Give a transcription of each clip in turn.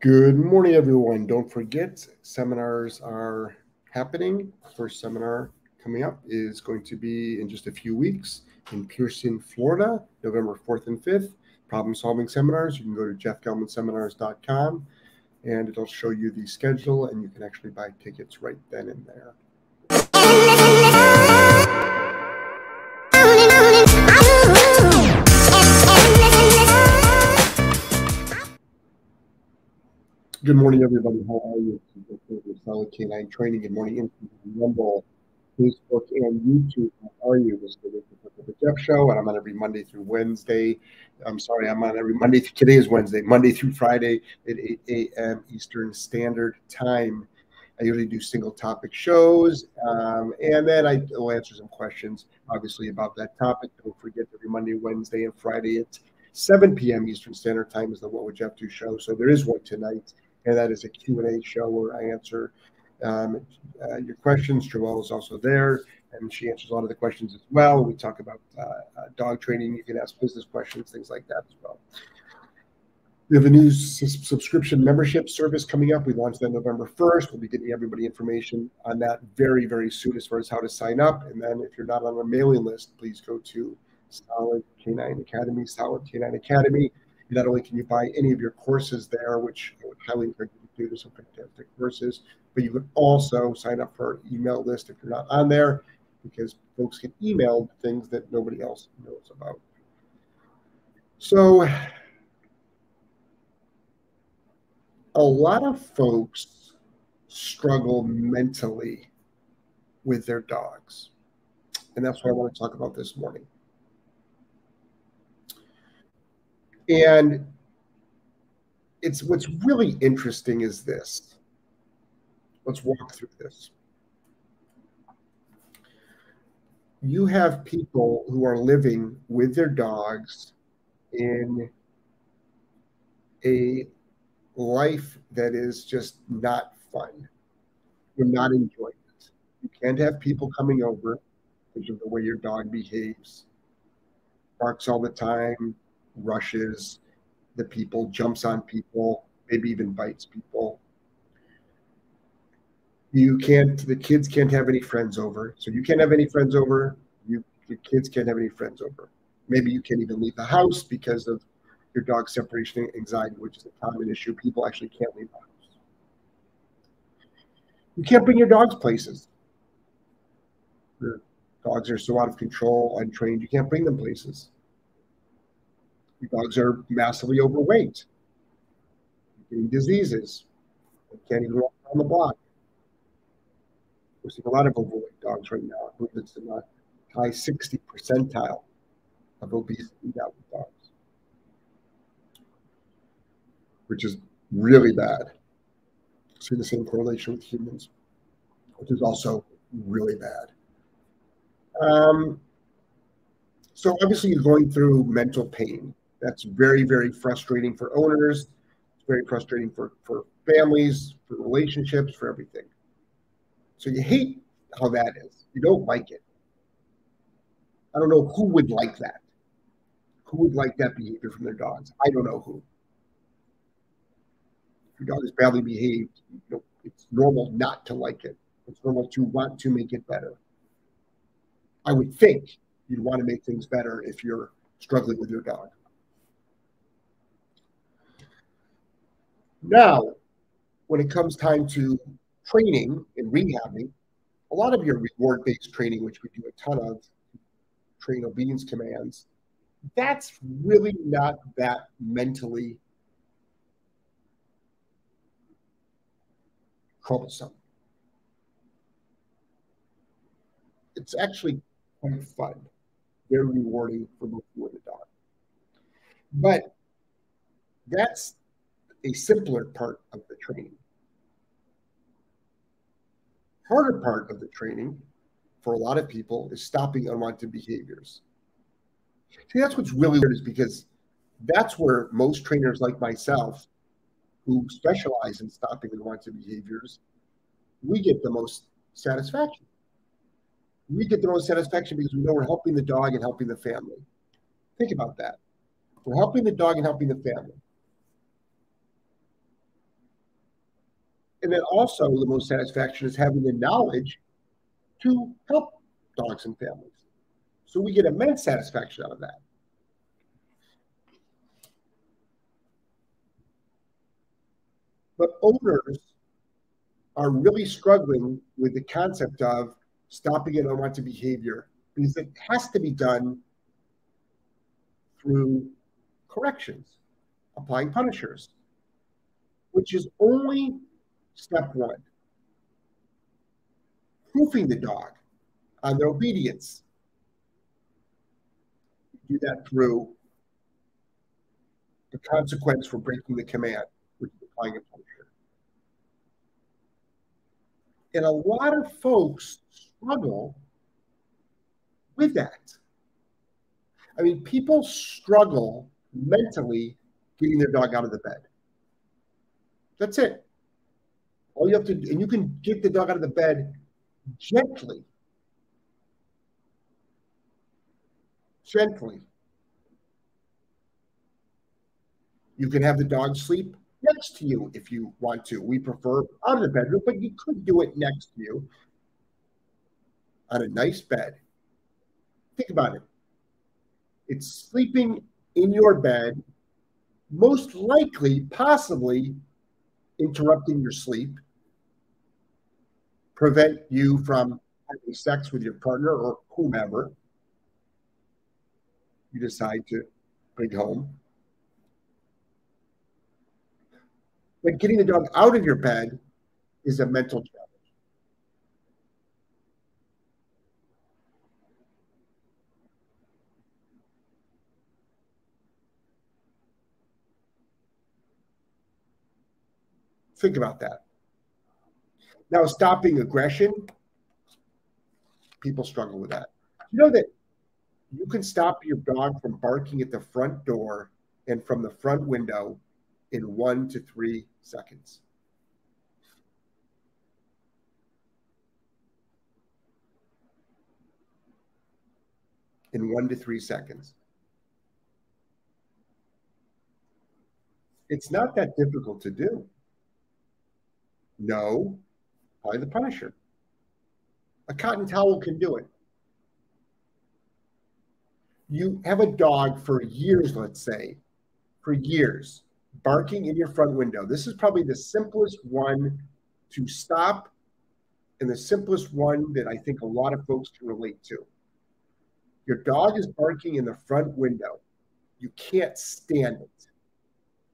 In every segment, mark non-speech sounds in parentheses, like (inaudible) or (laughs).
Good morning, everyone. Don't forget, seminars are happening. First seminar coming up is going to be in just a few weeks in Pearson, Florida, November 4th and 5th. Problem solving seminars. You can go to jeffgellmanseminars.com and it'll show you the schedule, and you can actually buy tickets right then and there. Good morning, everybody. How are you? Solid Canine Training. Good morning, Rumble, Facebook, and YouTube. How are you? This is the Jeff Show, and I'm on every Monday through Wednesday. I'm sorry, I'm on every Monday. Through, Today is Wednesday, Monday through Friday at 8 a.m. Eastern Standard Time. I usually do single topic shows, um, and then I will answer some questions, obviously, about that topic. Don't forget every Monday, Wednesday, and Friday at 7 p.m. Eastern Standard Time is the What Would Jeff Do show. So there is one tonight and that is a Q&A show where I answer um, uh, your questions. Joelle is also there, and she answers a lot of the questions as well. We talk about uh, uh, dog training. You can ask business questions, things like that as well. We have a new subscription membership service coming up. We launched that November 1st. We'll be getting everybody information on that very, very soon as far as how to sign up. And then if you're not on our mailing list, please go to Solid Canine Academy, Solid Canine Academy. Not only can you buy any of your courses there, which I would highly encourage you to do, there's some fantastic courses, but you can also sign up for our email list if you're not on there, because folks get emailed things that nobody else knows about. So, a lot of folks struggle mentally with their dogs. And that's what I want to talk about this morning. And it's what's really interesting is this. Let's walk through this. You have people who are living with their dogs in a life that is just not fun. You're not enjoying it. You can't have people coming over because of the way your dog behaves, barks all the time, rushes the people, jumps on people, maybe even bites people. You can't, the kids can't have any friends over. So you can't have any friends over. You, your kids can't have any friends over. Maybe you can't even leave the house because of your dog's separation anxiety, which is a common issue. People actually can't leave the house. You can't bring your dogs places. Your dogs are so out of control, untrained, you can't bring them places dogs are massively overweight, getting diseases, they can't even walk around the block. We're seeing a lot of overweight dogs right now. I believe it's in the high 60 percentile of obesity now with dogs, which is really bad. See the same correlation with humans, which is also really bad. Um, so obviously you're going through mental pain. That's very, very frustrating for owners. It's very frustrating for, for families, for relationships, for everything. So you hate how that is. You don't like it. I don't know who would like that. Who would like that behavior from their dogs? I don't know who. If your dog is badly behaved, you know, it's normal not to like it. It's normal to want to make it better. I would think you'd want to make things better if you're struggling with your dog. Now, when it comes time to training and rehabbing, a lot of your reward based training, which we do a ton of, train obedience commands, that's really not that mentally troublesome. It's actually quite fun, very rewarding for both you and the dog. But that's a simpler part of the training. Harder part of the training for a lot of people is stopping unwanted behaviors. See, that's what's really weird is because that's where most trainers like myself who specialize in stopping unwanted behaviors, we get the most satisfaction. We get the most satisfaction because we know we're helping the dog and helping the family. Think about that. We're helping the dog and helping the family. And then also the most satisfaction is having the knowledge to help dogs and families. So we get immense satisfaction out of that. But owners are really struggling with the concept of stopping an unwanted behavior because it has to be done through corrections, applying punishers, which is only step one. Proofing the dog on their obedience. Do that through the consequence for breaking the command, which is applying a punishment. And a lot of folks struggle with that. I mean, people struggle mentally getting their dog out of the bed. That's it. All you have to and you can get the dog out of the bed gently. Gently. You can have the dog sleep next to you if you want to. We prefer out of the bedroom, but you could do it next to you on a nice bed. Think about it. It's sleeping in your bed, most likely, possibly interrupting your sleep, prevent you from having sex with your partner or whomever you decide to bring home. But getting the dog out of your bed is a mental challenge. Think about that. Now, stopping aggression, people struggle with that. You know that you can stop your dog from barking at the front door and from the front window in one to three seconds. In one to three seconds. It's not that difficult to do. No, probably the Punisher. A cotton towel can do it. You have a dog for years, let's say, for years, barking in your front window. This is probably the simplest one to stop and the simplest one that I think a lot of folks can relate to. Your dog is barking in the front window. You can't stand it.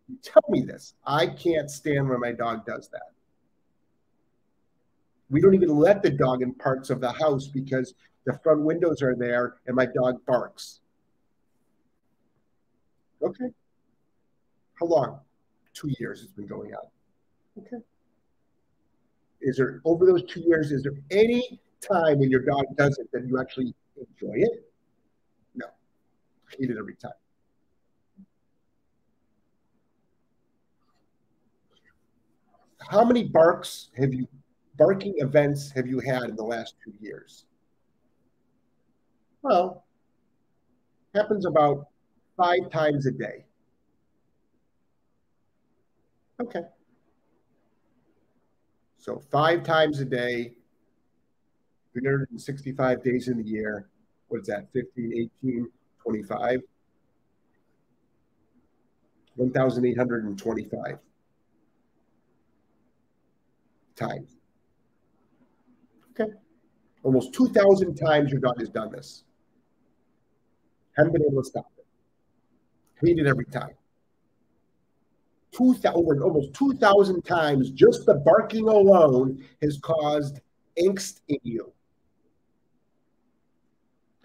You tell me this. I can't stand when my dog does that. We don't even let the dog in parts of the house because the front windows are there and my dog barks. Okay. How long? Two years it's been going on. Okay. Is there, over those two years, is there any time when your dog does it that you actually enjoy it? No. I hate it every time. How many barks have you barking events have you had in the last two years? Well, happens about five times a day. Okay. So five times a day, 365 days in the year. What is that? 15, 18, 25? 1,825 times. Almost 2,000 times your dog has done this. Haven't been able to stop it. Hate it every time. 2,000, almost 2,000 times just the barking alone has caused angst in you,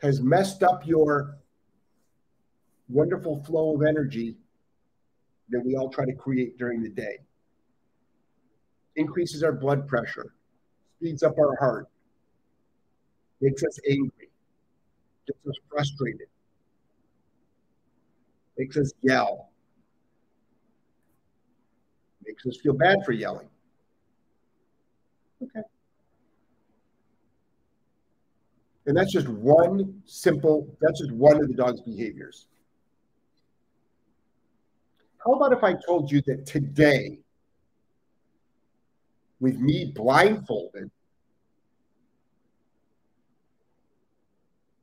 has messed up your wonderful flow of energy that we all try to create during the day. Increases our blood pressure, speeds up our heart, makes us angry, gets us frustrated, makes us yell, makes us feel bad for yelling. Okay. And that's just one simple, that's just one of the dog's behaviors. How about if I told you that today with me blindfolded,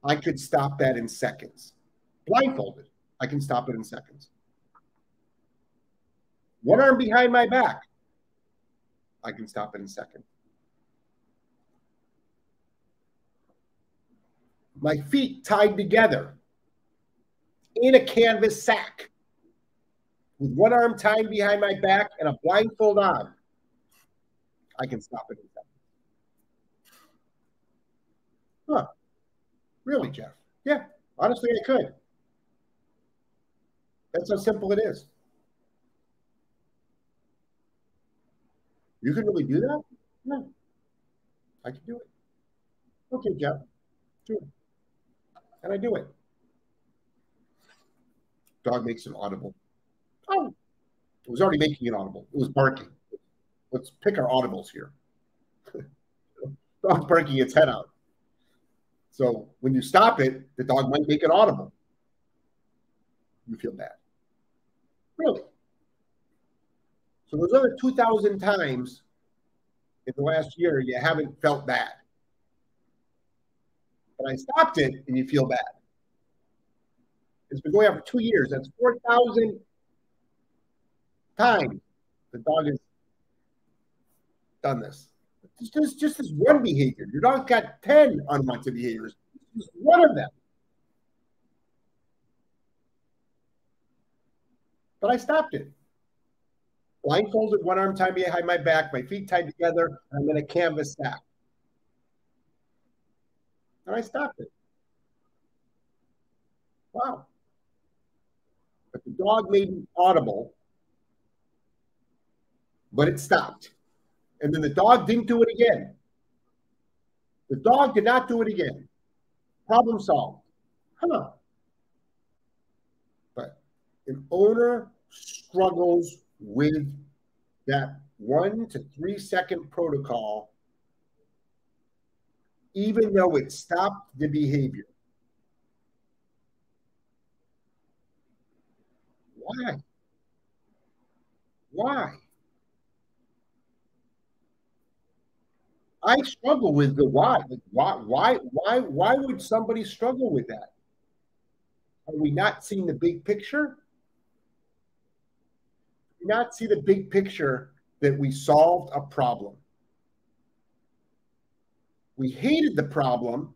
I could stop that in seconds. Blindfolded, I can stop it in seconds. One arm behind my back, I can stop it in seconds. My feet tied together in a canvas sack with one arm tied behind my back and a blindfold on, I can stop it in seconds. Huh. Really, Jeff? Yeah, honestly, I could. That's how simple it is. You can really do that? Yeah. I can do it. Okay, Jeff. Do it. And I do it. Dog makes an audible. Oh, it was already making an audible. It was barking. Let's pick our audibles here. (laughs) Dog barking its head out. So when you stop it, the dog might make it audible. You feel bad. Really? So those other 2,000 times in the last year, you haven't felt bad. But I stopped it and you feel bad. It's been going on for two years. That's 4,000 times the dog has done this. Just, just, just this one behavior. Your dog's got 10 unwanted behaviors. Just one of them. But I stopped it. Blindfolded, one arm tied behind my back, my feet tied together, I'm in a canvas sack. And I stopped it. Wow. But the dog made me audible, but it stopped. And then the dog didn't do it again. The dog did not do it again. Problem solved. Huh. But an owner struggles with that one to three second protocol, even though it stopped the behavior. Why? Why? I struggle with the why. Like why, why, why, why would somebody struggle with that? Are we not seeing the big picture? Not see the big picture that we solved a problem. We hated the problem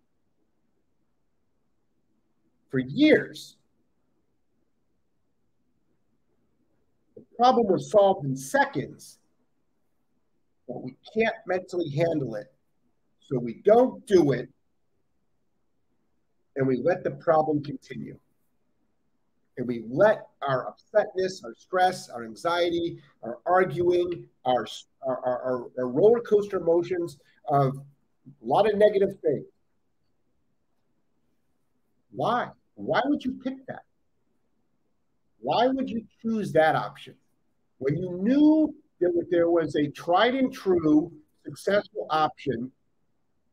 for years. The problem was solved in seconds but we can't mentally handle it. So we don't do it and we let the problem continue. And we let our upsetness, our stress, our anxiety, our arguing, our, our, our, our roller coaster emotions of a lot of negative things. Why? Why would you pick that? Why would you choose that option? When you knew that there was a tried and true successful option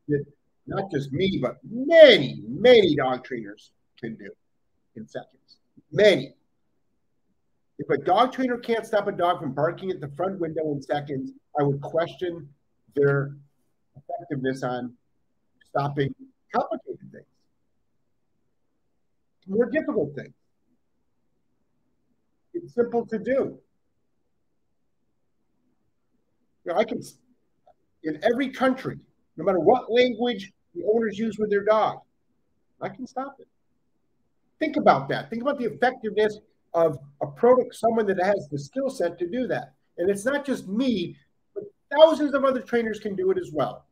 that not just me, but many, many dog trainers can do in seconds. Many. If a dog trainer can't stop a dog from barking at the front window in seconds, I would question their effectiveness on stopping complicated things, more difficult things. It's simple to do. You know, I can, in every country, no matter what language the owners use with their dog, I can stop it. Think about that. Think about the effectiveness of a product, someone that has the skill set to do that. And it's not just me, but thousands of other trainers can do it as well.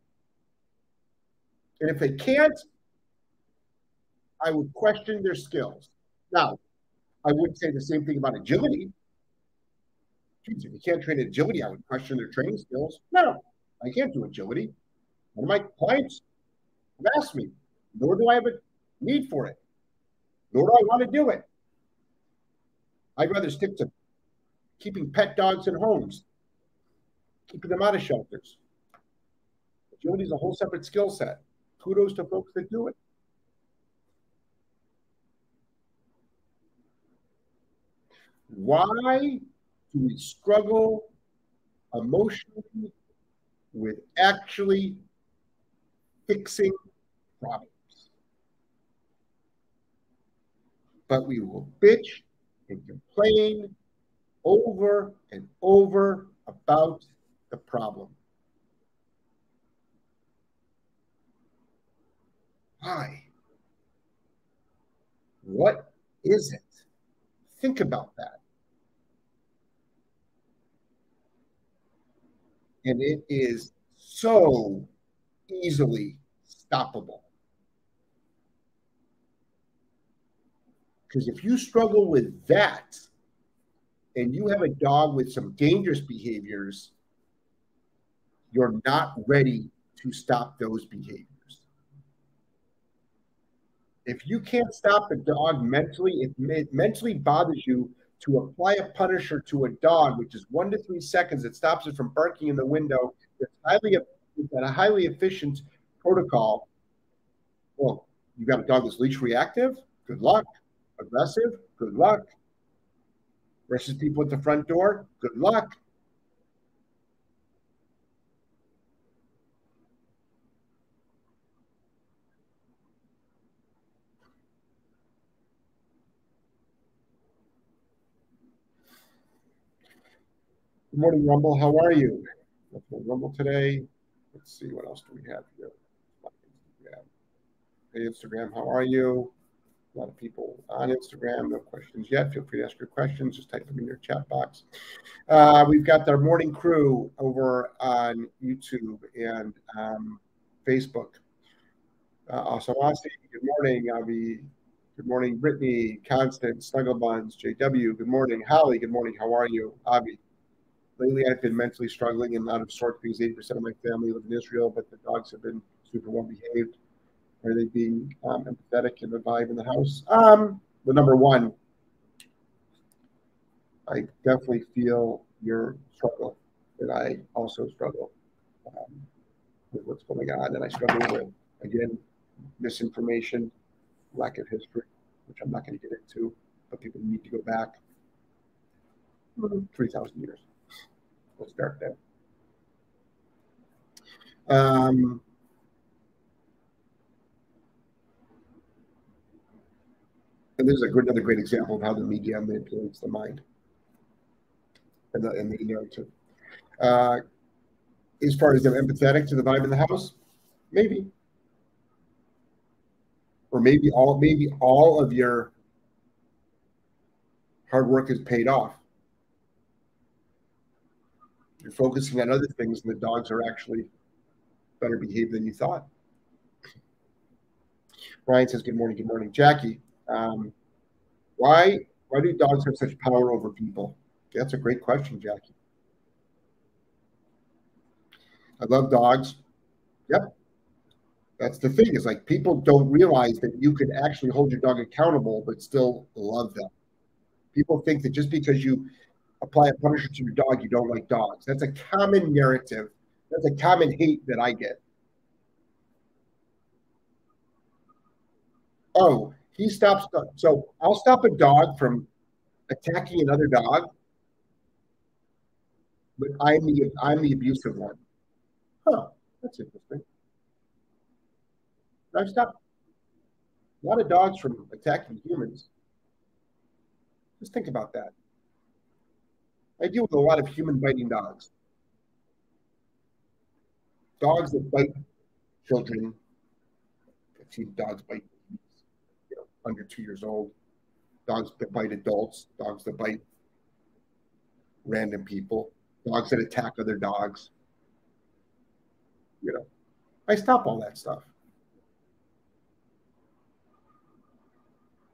And if they can't, I would question their skills. Now, I wouldn't say the same thing about agility geez, if you can't train agility, I would question their training skills. No, I can't do agility. One of my clients have asked me, nor do I have a need for it, nor do I want to do it. I'd rather stick to keeping pet dogs in homes, keeping them out of shelters. Agility is a whole separate skill set. Kudos to folks that do it. Why do we struggle emotionally with actually fixing problems. But we will bitch and complain over and over about the problem. Why? What is it? Think about that. And it is so easily stoppable. Because if you struggle with that and you have a dog with some dangerous behaviors, you're not ready to stop those behaviors. If you can't stop the dog mentally, if it mentally bothers you to apply a punisher to a dog, which is one to three seconds, it stops it from barking in the window. It's highly it's a highly efficient protocol. Well, you got a dog that's leash reactive. Good luck. Aggressive. Good luck. Versus people at the front door. Good luck. Good morning, Rumble. How are you? Rumble today. Let's see what else do we have here. Hey, Instagram, how are you? A lot of people on Instagram. No questions yet. Feel free to ask your questions. Just type them in your chat box. Uh, we've got our morning crew over on YouTube and um, Facebook. Uh, also, Aussie, good morning. Avi, good morning. Brittany, Constant, Snugglebuns, JW, good morning. Holly, good morning. How are you? Avi, lately I've been mentally struggling and out of sorts because 80% of my family live in Israel, but the dogs have been super well behaved. Are they being um, empathetic and the vibe in the house? Um, but number one, I definitely feel your struggle, and I also struggle um, with what's going on, and I struggle with again misinformation, lack of history, which I'm not going to get into, but people need to go back 3,000 years. We'll start there. Um, and this is a good, another great example of how the media manipulates the mind and the, and the narrative. Uh, as far as they're empathetic to the vibe in the house, maybe, or maybe all maybe all of your hard work is paid off. You're focusing on other things, and the dogs are actually better behaved than you thought. Ryan says, "Good morning, good morning, Jackie. Um, why why do dogs have such power over people?" That's a great question, Jackie. I love dogs. Yep. That's the thing is like people don't realize that you can actually hold your dog accountable but still love them. People think that just because you apply a punisher to your dog, you don't like dogs. That's a common narrative. That's a common hate that I get. Oh, he stops. So I'll stop a dog from attacking another dog, but I'm the I'm the abusive one. Huh? That's interesting. I've stopped a lot of dogs from attacking humans. Just think about that. I deal with a lot of human biting dogs. Dogs that bite children. I've seen dogs bite you know, under two years old. Dogs that bite adults. Dogs that bite random people. Dogs that attack other dogs. You know, I stop all that stuff.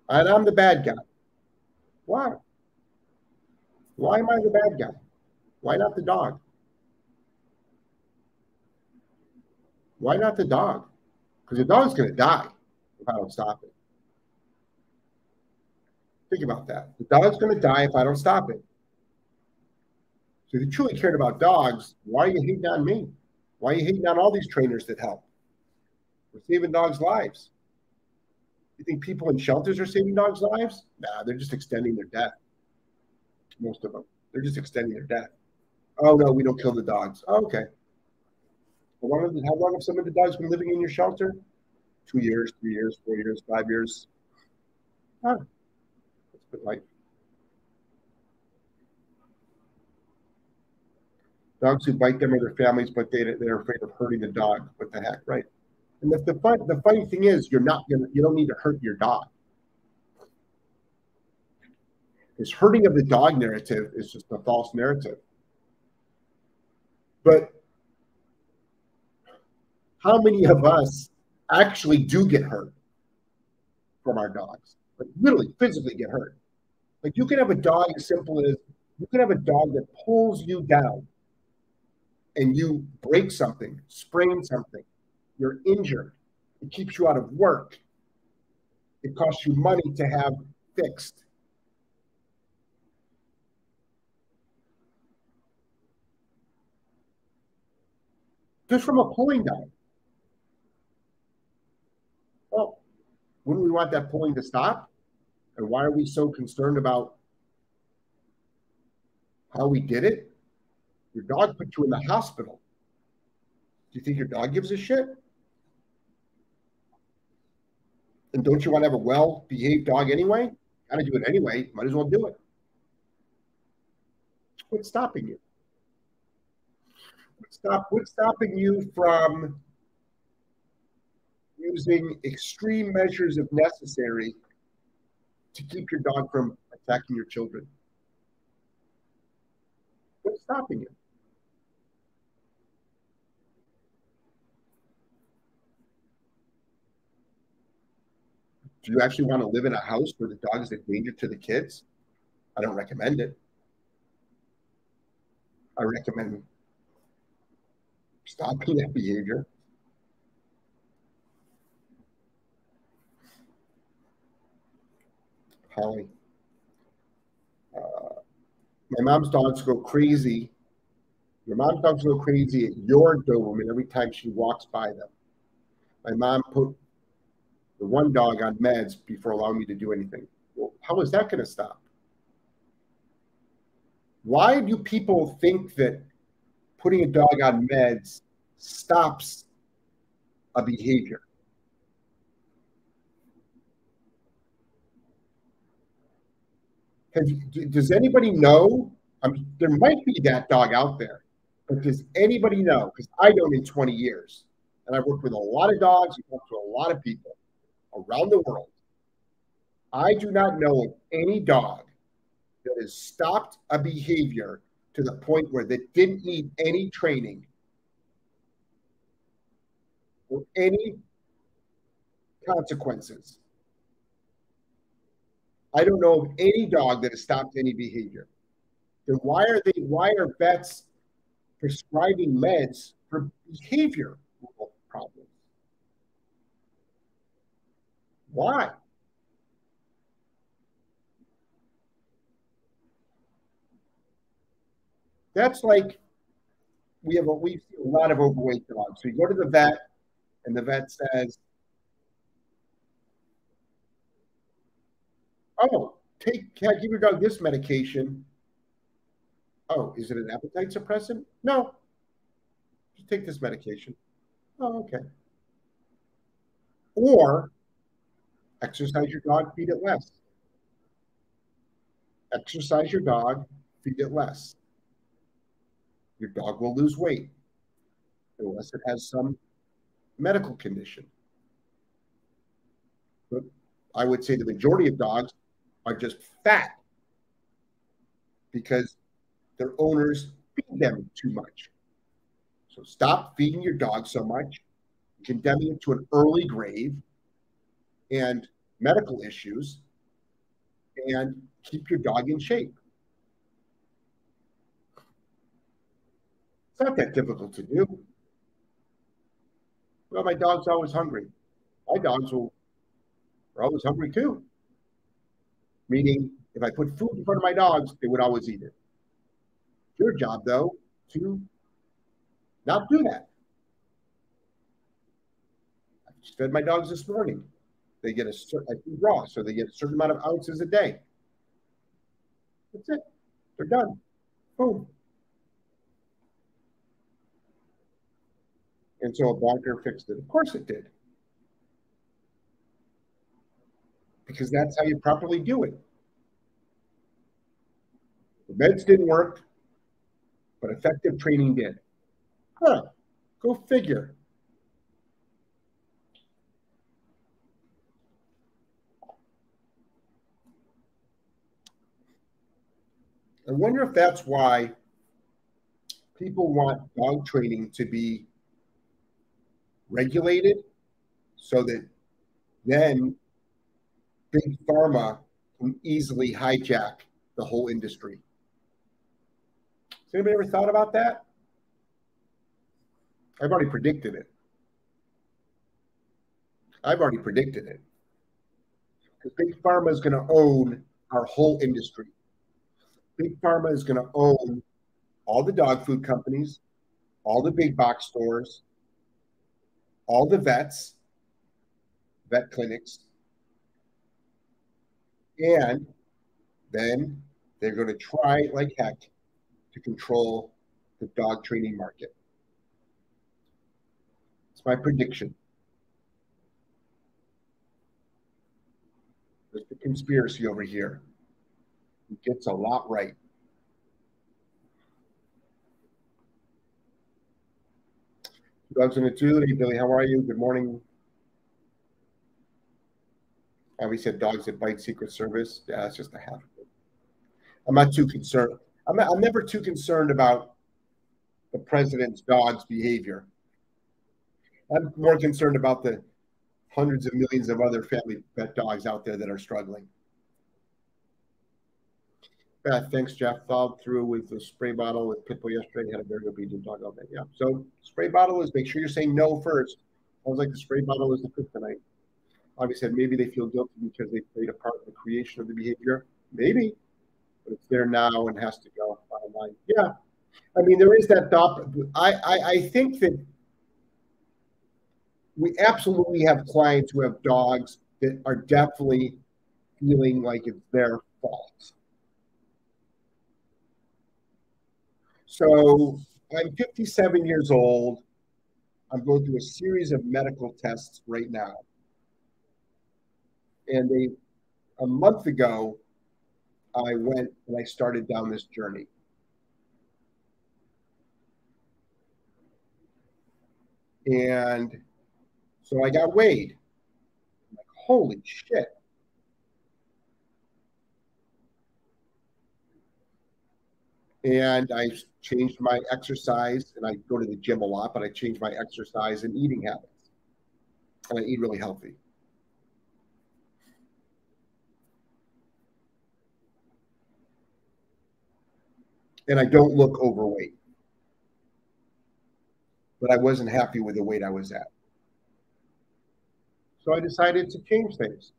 And I'm the bad guy. Why? Why am I the bad guy? Why not the dog? Why not the dog? Because the dog's going to die if I don't stop it. Think about that. The dog's going to die if I don't stop it. So if you truly cared about dogs, why are you hating on me? Why are you hating on all these trainers that help? We're saving dogs' lives. You think people in shelters are saving dogs' lives? Nah, they're just extending their death most of them. They're just extending their death. Oh no, we don't kill the dogs. Oh, okay. How long, have some of the dogs been living in your shelter? Two years, three years, four years, five years. Ah, that's good life. Dogs who bite them are their families, but they, they're afraid of hurting the dog. What the heck, right? And the, the, fun, the funny thing is, you're not gonna, you don't need to hurt your dog. This hurting of the dog narrative is just a false narrative. But how many of us actually do get hurt from our dogs? Like literally, physically get hurt. Like you can have a dog as simple as you can have a dog that pulls you down and you break something, sprain something, you're injured. It keeps you out of work. It costs you money to have fixed. Just from a pulling down. Well, wouldn't we want that pulling to stop? And why are we so concerned about how we did it? Your dog put you in the hospital. Do you think your dog gives a shit? And don't you want to have a well behaved dog anyway? Got to do it anyway. Might as well do it. What's stopping you? What's, stop, what's stopping you from using extreme measures if necessary to keep your dog from attacking your children? What's stopping you? Do you actually want to live in a house where the dog is a danger to the kids? I don't recommend it. I recommend stopping that behavior. Holly. Uh, my mom's dogs go crazy. Your mom's dogs go crazy at your Doberman every time she walks by them. My mom put the one dog on meds before allowing me to do anything. Well, how is that going to stop? Why do people think that putting a dog on meds stops a behavior? Does anybody know? I mean, there might be that dog out there, but does anybody know? Because I don't in 20 years. And I've worked with a lot of dogs, I've worked with a lot of people around the world. I do not know of any dog that has stopped a behavior to the point where they didn't need any training or any consequences. I don't know of any dog that has stopped any behavior. Then why are they why are vets prescribing meds for behavior problems? Why? That's like we have a we see a lot of overweight dogs. So you go to the vet, and the vet says, "Oh, take can I give your dog this medication?" Oh, is it an appetite suppressant? No. Just take this medication. Oh, okay. Or Exercise your dog, feed it less. Exercise your dog, feed it less. Your dog will lose weight unless it has some medical condition. But I would say the majority of dogs are just fat because their owners feed them too much. So stop feeding your dog so much, condemning it to an early grave, and medical issues and keep your dog in shape. It's not that difficult to do. Well, my dog's always hungry. My dogs will, are always hungry too. Meaning, if I put food in front of my dogs, they would always eat it. It's your job, though, to not do that. I just fed my dogs this morning. They get a certain raw, so they get a certain amount of ounces a day. That's it. They're done. Boom. And so a doctor fixed it. Of course it did. Because that's how you properly do it. The meds didn't work, but effective training did. Huh. Go figure. I wonder if that's why people want dog training to be regulated so that then big pharma can easily hijack the whole industry. Has anybody ever thought about that? I've already predicted it. I've already predicted it. Because big pharma is going to own our whole industry. Big pharma is going to own all the dog food companies, all the big box stores, all the vets, vet clinics, and then they're going to try like heck to control the dog training market. It's my prediction. There's the conspiracy over here. He gets a lot right. Dogs in the. Hey, Billy, how are you? Good morning. We said dogs that bite Secret Service. Yeah, it's just a habit. I'm not too concerned. I'm, I'm never too concerned about the president's dog's behavior. I'm more concerned about the hundreds of millions of other family pet dogs out there that are struggling. Yeah, thanks, Jeff. Followed through with the spray bottle with Pitbull yesterday. Had a very obedient dog all day. Yeah. So spray bottle is make sure you're saying no first. Sounds like the spray bottle is the kryptonite. Obviously, maybe they feel guilty because they played a part in the creation of the behavior. Maybe, but it's there now and has to go. Yeah. I mean, there is that thought. I, I, I think that we absolutely have clients who have dogs that are definitely feeling like it's their fault So I'm 57 years old. I'm going through a series of medical tests right now. And they, a month ago, I went and I started down this journey. And so I got weighed. I'm like, holy shit. And I changed my exercise. And I go to the gym a lot, but I changed my exercise and eating habits, and I eat really healthy. And I don't look overweight, but I wasn't happy with the weight I was at. So I decided to change things.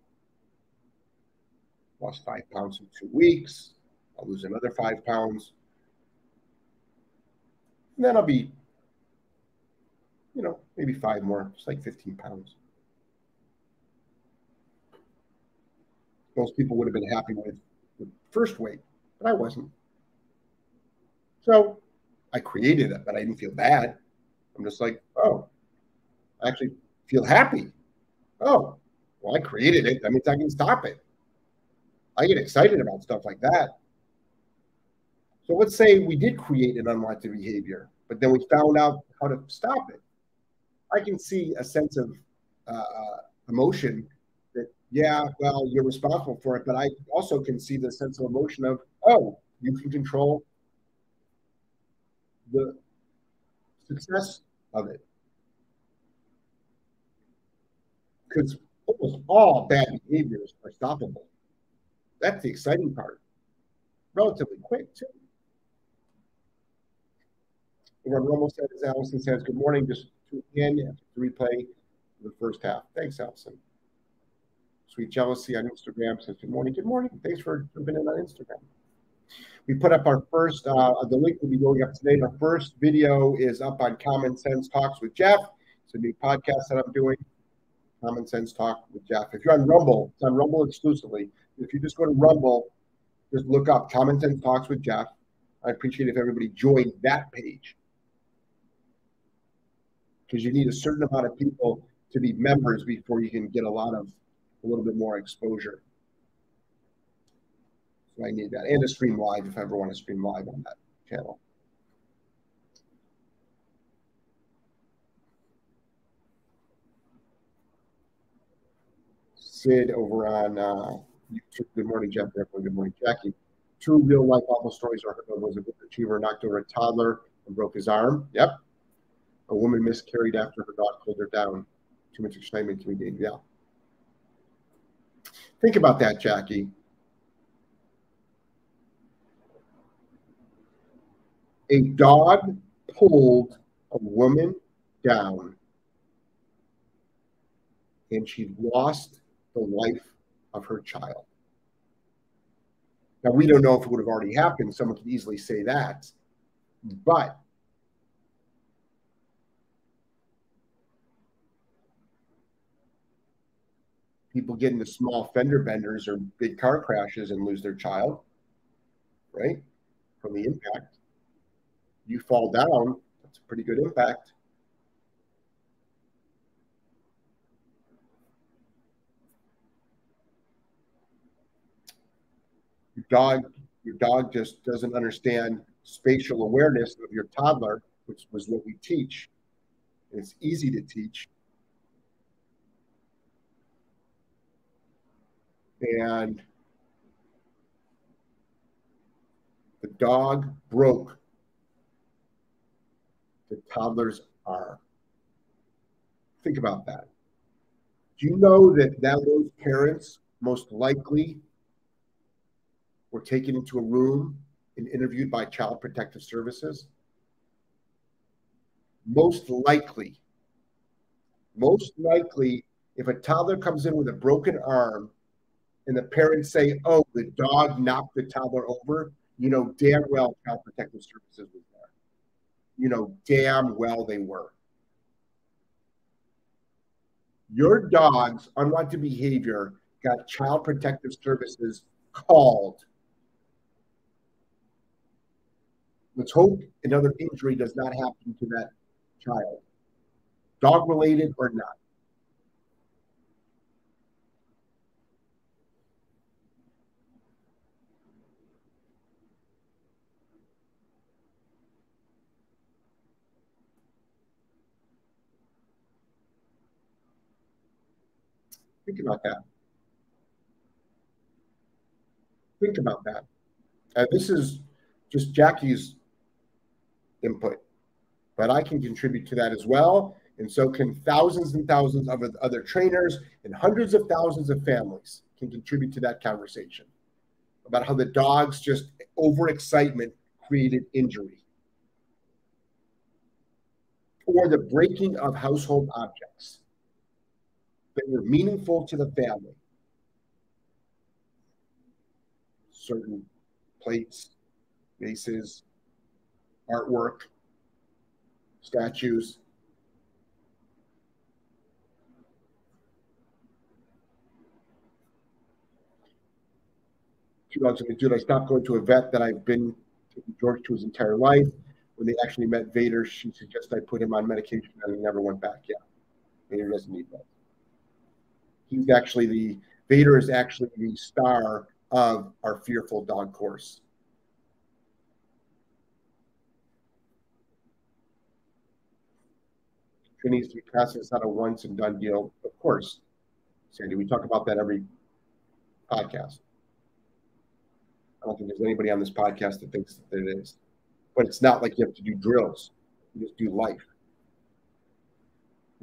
Lost five pounds in two weeks. I'll lose another five pounds. And then I'll be, you know, maybe five more, it's like 15 pounds. Most people would have been happy with the first weight, but I wasn't. So I created it, but I didn't feel bad. I'm just like, oh, I actually feel happy. Oh, well, I created it. That means I can stop it. I get excited about stuff like that. So let's say we did create an unwanted behavior, but then we found out how to stop it. I can see a sense of uh, emotion that, yeah, well, you're responsible for it, but I also can see the sense of emotion of, oh, you can control the success of it. Because almost all bad behaviors are stoppable. That's the exciting part. Relatively quick, too. What Romo said is Allison says, Good morning. Just to again to replay the first half. Thanks, Allison. Sweet Jealousy on Instagram says, Good morning. Good morning. Thanks for jumping in on Instagram. We put up our first, uh, the link will be going up today. Our first video is up on Common Sense Talks with Jeff. It's a new podcast that I'm doing. Common Sense Talk with Jeff. If you're on Rumble, it's on Rumble exclusively. If you just go to Rumble, just look up Common Sense Talks with Jeff. I appreciate if everybody joined that page. Because you need a certain amount of people to be members before you can get a lot of a little bit more exposure. So I need that and to stream live if I ever want to stream live on that channel. Sid over on uh, YouTube. Good morning, Jeff. Good morning, Jackie. True real life awful stories are was a good achiever knocked over a toddler and broke his arm. Yep. A woman miscarried after her dog pulled her down. Too much excitement to be Yeah. Think about that, Jackie. A dog pulled a woman down and she lost the life of her child. Now, we don't know if it would have already happened. Someone could easily say that. But people get into small fender benders or big car crashes and lose their child, right? From the impact. You fall down, that's a pretty good impact. Your dog, your dog just doesn't understand spatial awareness of your toddler, which was what we teach. It's easy to teach. And the dog broke the toddler's arm. Think about that. Do you know that, that those parents most likely were taken into a room and interviewed by Child Protective Services? Most likely, most likely, if a toddler comes in with a broken arm and the parents say, oh, the dog knocked the toddler over, you know damn well Child Protective Services was there. You know damn well they were. Your dog's unwanted behavior got Child Protective Services called Let's hope another injury does not happen to that child, dog related or not. Think about that. Think about that. Uh, this is just Jackie's input. But I can contribute to that as well. And so can thousands and thousands of other trainers and hundreds of thousands of families can contribute to that conversation about how the dog's just overexcitement created injury or the breaking of household objects that were meaningful to the family. Certain plates, vases, artwork, statues. Two dogs the dude. I stopped going to a vet that I've been taking George to his entire life. When they actually met Vader, she suggested I put him on medication and he never went back Yeah. Vader doesn't need that. He's actually the Vader is actually the star of our fearful dog course. it needs to be. It's not a once and done deal. Of course, Sandy, we talk about that every podcast. I don't think there's anybody on this podcast that thinks that it is. But it's not like you have to do drills. You just do life.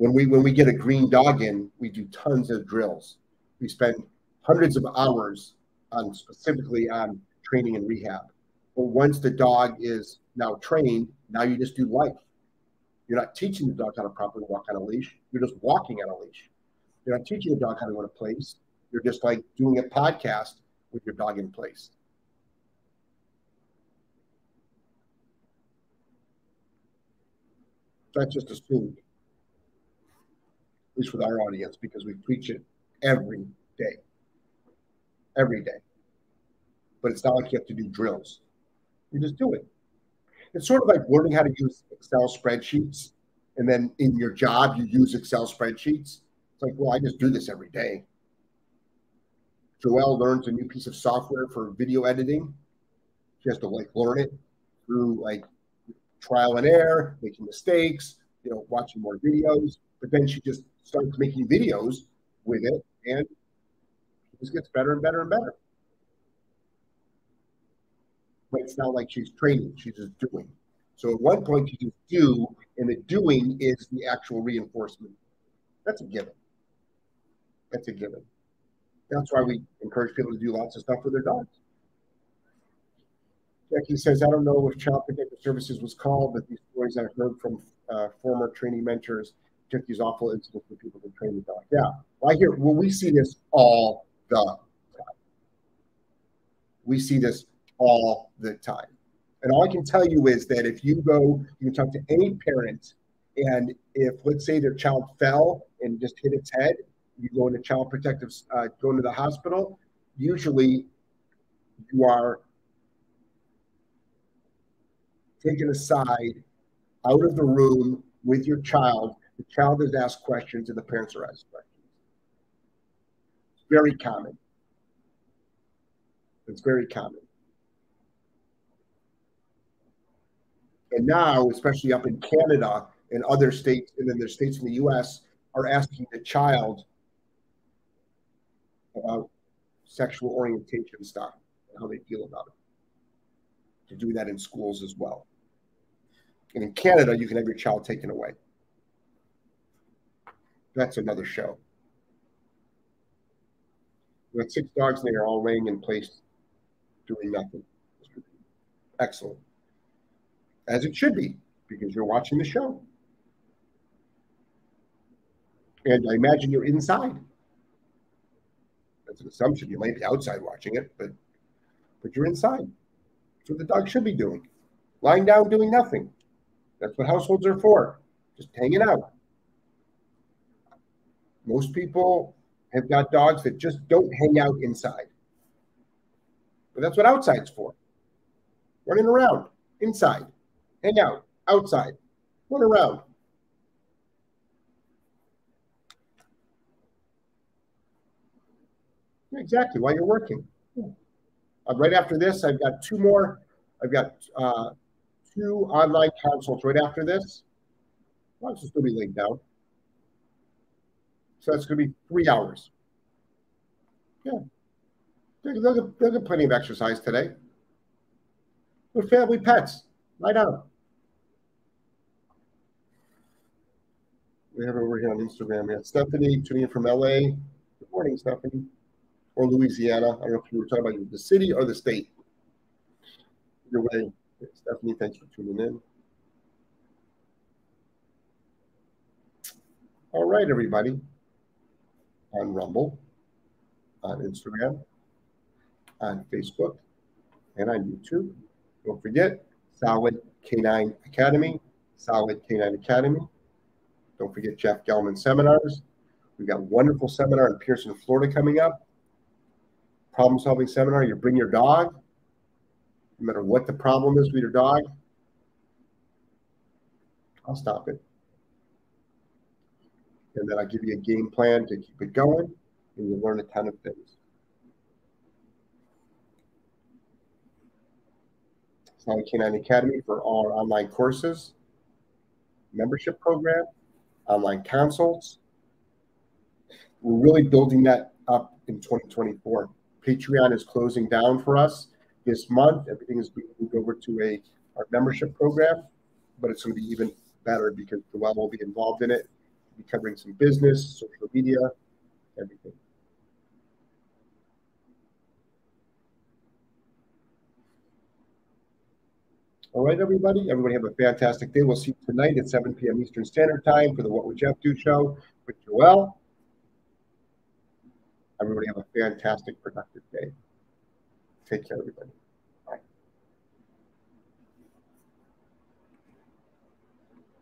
When we when we get a green dog in, we do tons of drills. We spend hundreds of hours on specifically on training and rehab. But once the dog is now trained, now you just do life. You're not teaching the dog how to properly walk on a leash. You're just walking on a leash. You're not teaching the dog how to go to place. You're just like doing a podcast with your dog in place. That's just assumed, least with our audience, because we preach it every day. Every day. But it's not like you have to do drills. You just do it. It's sort of like learning how to use Excel spreadsheets. and then in your job you use Excel spreadsheets. It's like, well, I just do this every day. Joelle learns a new piece of software for video editing. She has to like learn it through like trial and error, making mistakes, you know, watching more videos. But then she just starts making videos with it and it just gets better and better and better. But it's not like she's training, she's just doing. So at one point you just do, and the doing is the actual reinforcement. That's a given. That's a given. That's why we encourage people to do lots of stuff with their dogs. Jackie says, I don't know if Child Protective Services was called, but these stories I've heard from uh, former training mentors took these awful incidents where people to train the dog. Yeah, well, I hear, well, we see this all the time. We see this all the time. And all I can tell you is that if you go, you can talk to any parent, and if, let's say, their child fell and just hit its head, you go into child protective, uh, go into the hospital, usually you are taken aside out of the room with your child. The child is asked questions and the parents are asked questions. It's very common. It's very common. And now, especially up in Canada and other states, and then there's states in the US, are asking the child about sexual orientation stuff and how they feel about it. To do that in schools as well. And in Canada, you can have your child taken away. That's another show. We have six dogs and they are all laying in place, doing nothing. Excellent. As it should be, because you're watching the show. And I imagine you're inside. That's an assumption. You might be outside watching it, but but you're inside. That's what the dog should be doing. Lying down doing nothing. That's what households are for, just hanging out. Most people have got dogs that just don't hang out inside. But that's what outside's for. Running around inside, hang out outside, run around. Exactly, while you're working. Uh, right after this, I've got two more. I've got uh, two online consults right after this. Well, just going to be laid down. So that's going to be three hours. Yeah. They'll get, they'll get plenty of exercise today. With family pets. Lie down. We have over here on Instagram. We have Stephanie tuning in from LA. Good morning, Stephanie. Or Louisiana. I don't know if you were talking about the city or the state. Either way, Stephanie, thanks for tuning in. All right, everybody. On Rumble, on Instagram, on Facebook, and on YouTube. Don't forget, Solid K9 Academy, Solid K9 Academy. Don't forget Jeff Gellman seminars. We've got wonderful seminar in Pearson, Florida coming up. Problem solving seminar. You bring your dog no matter what the problem is with your dog, I'll stop it. And then I'll give you a game plan to keep it going, and you'll learn a ton of things. Solid K9 Academy for all our online courses, membership program, online consults. We're really building that up in 2024. Patreon is closing down for us this month. Everything is being moved over to a our membership program, but it's going to be even better because Joelle will be involved in it. Be covering some business, social media, everything. All right, everybody. Everybody have a fantastic day. We'll see you tonight at 7 p.m. Eastern Standard Time for the What Would Jeff Do show with Joelle. Everybody have a fantastic, productive day. Take care, everybody.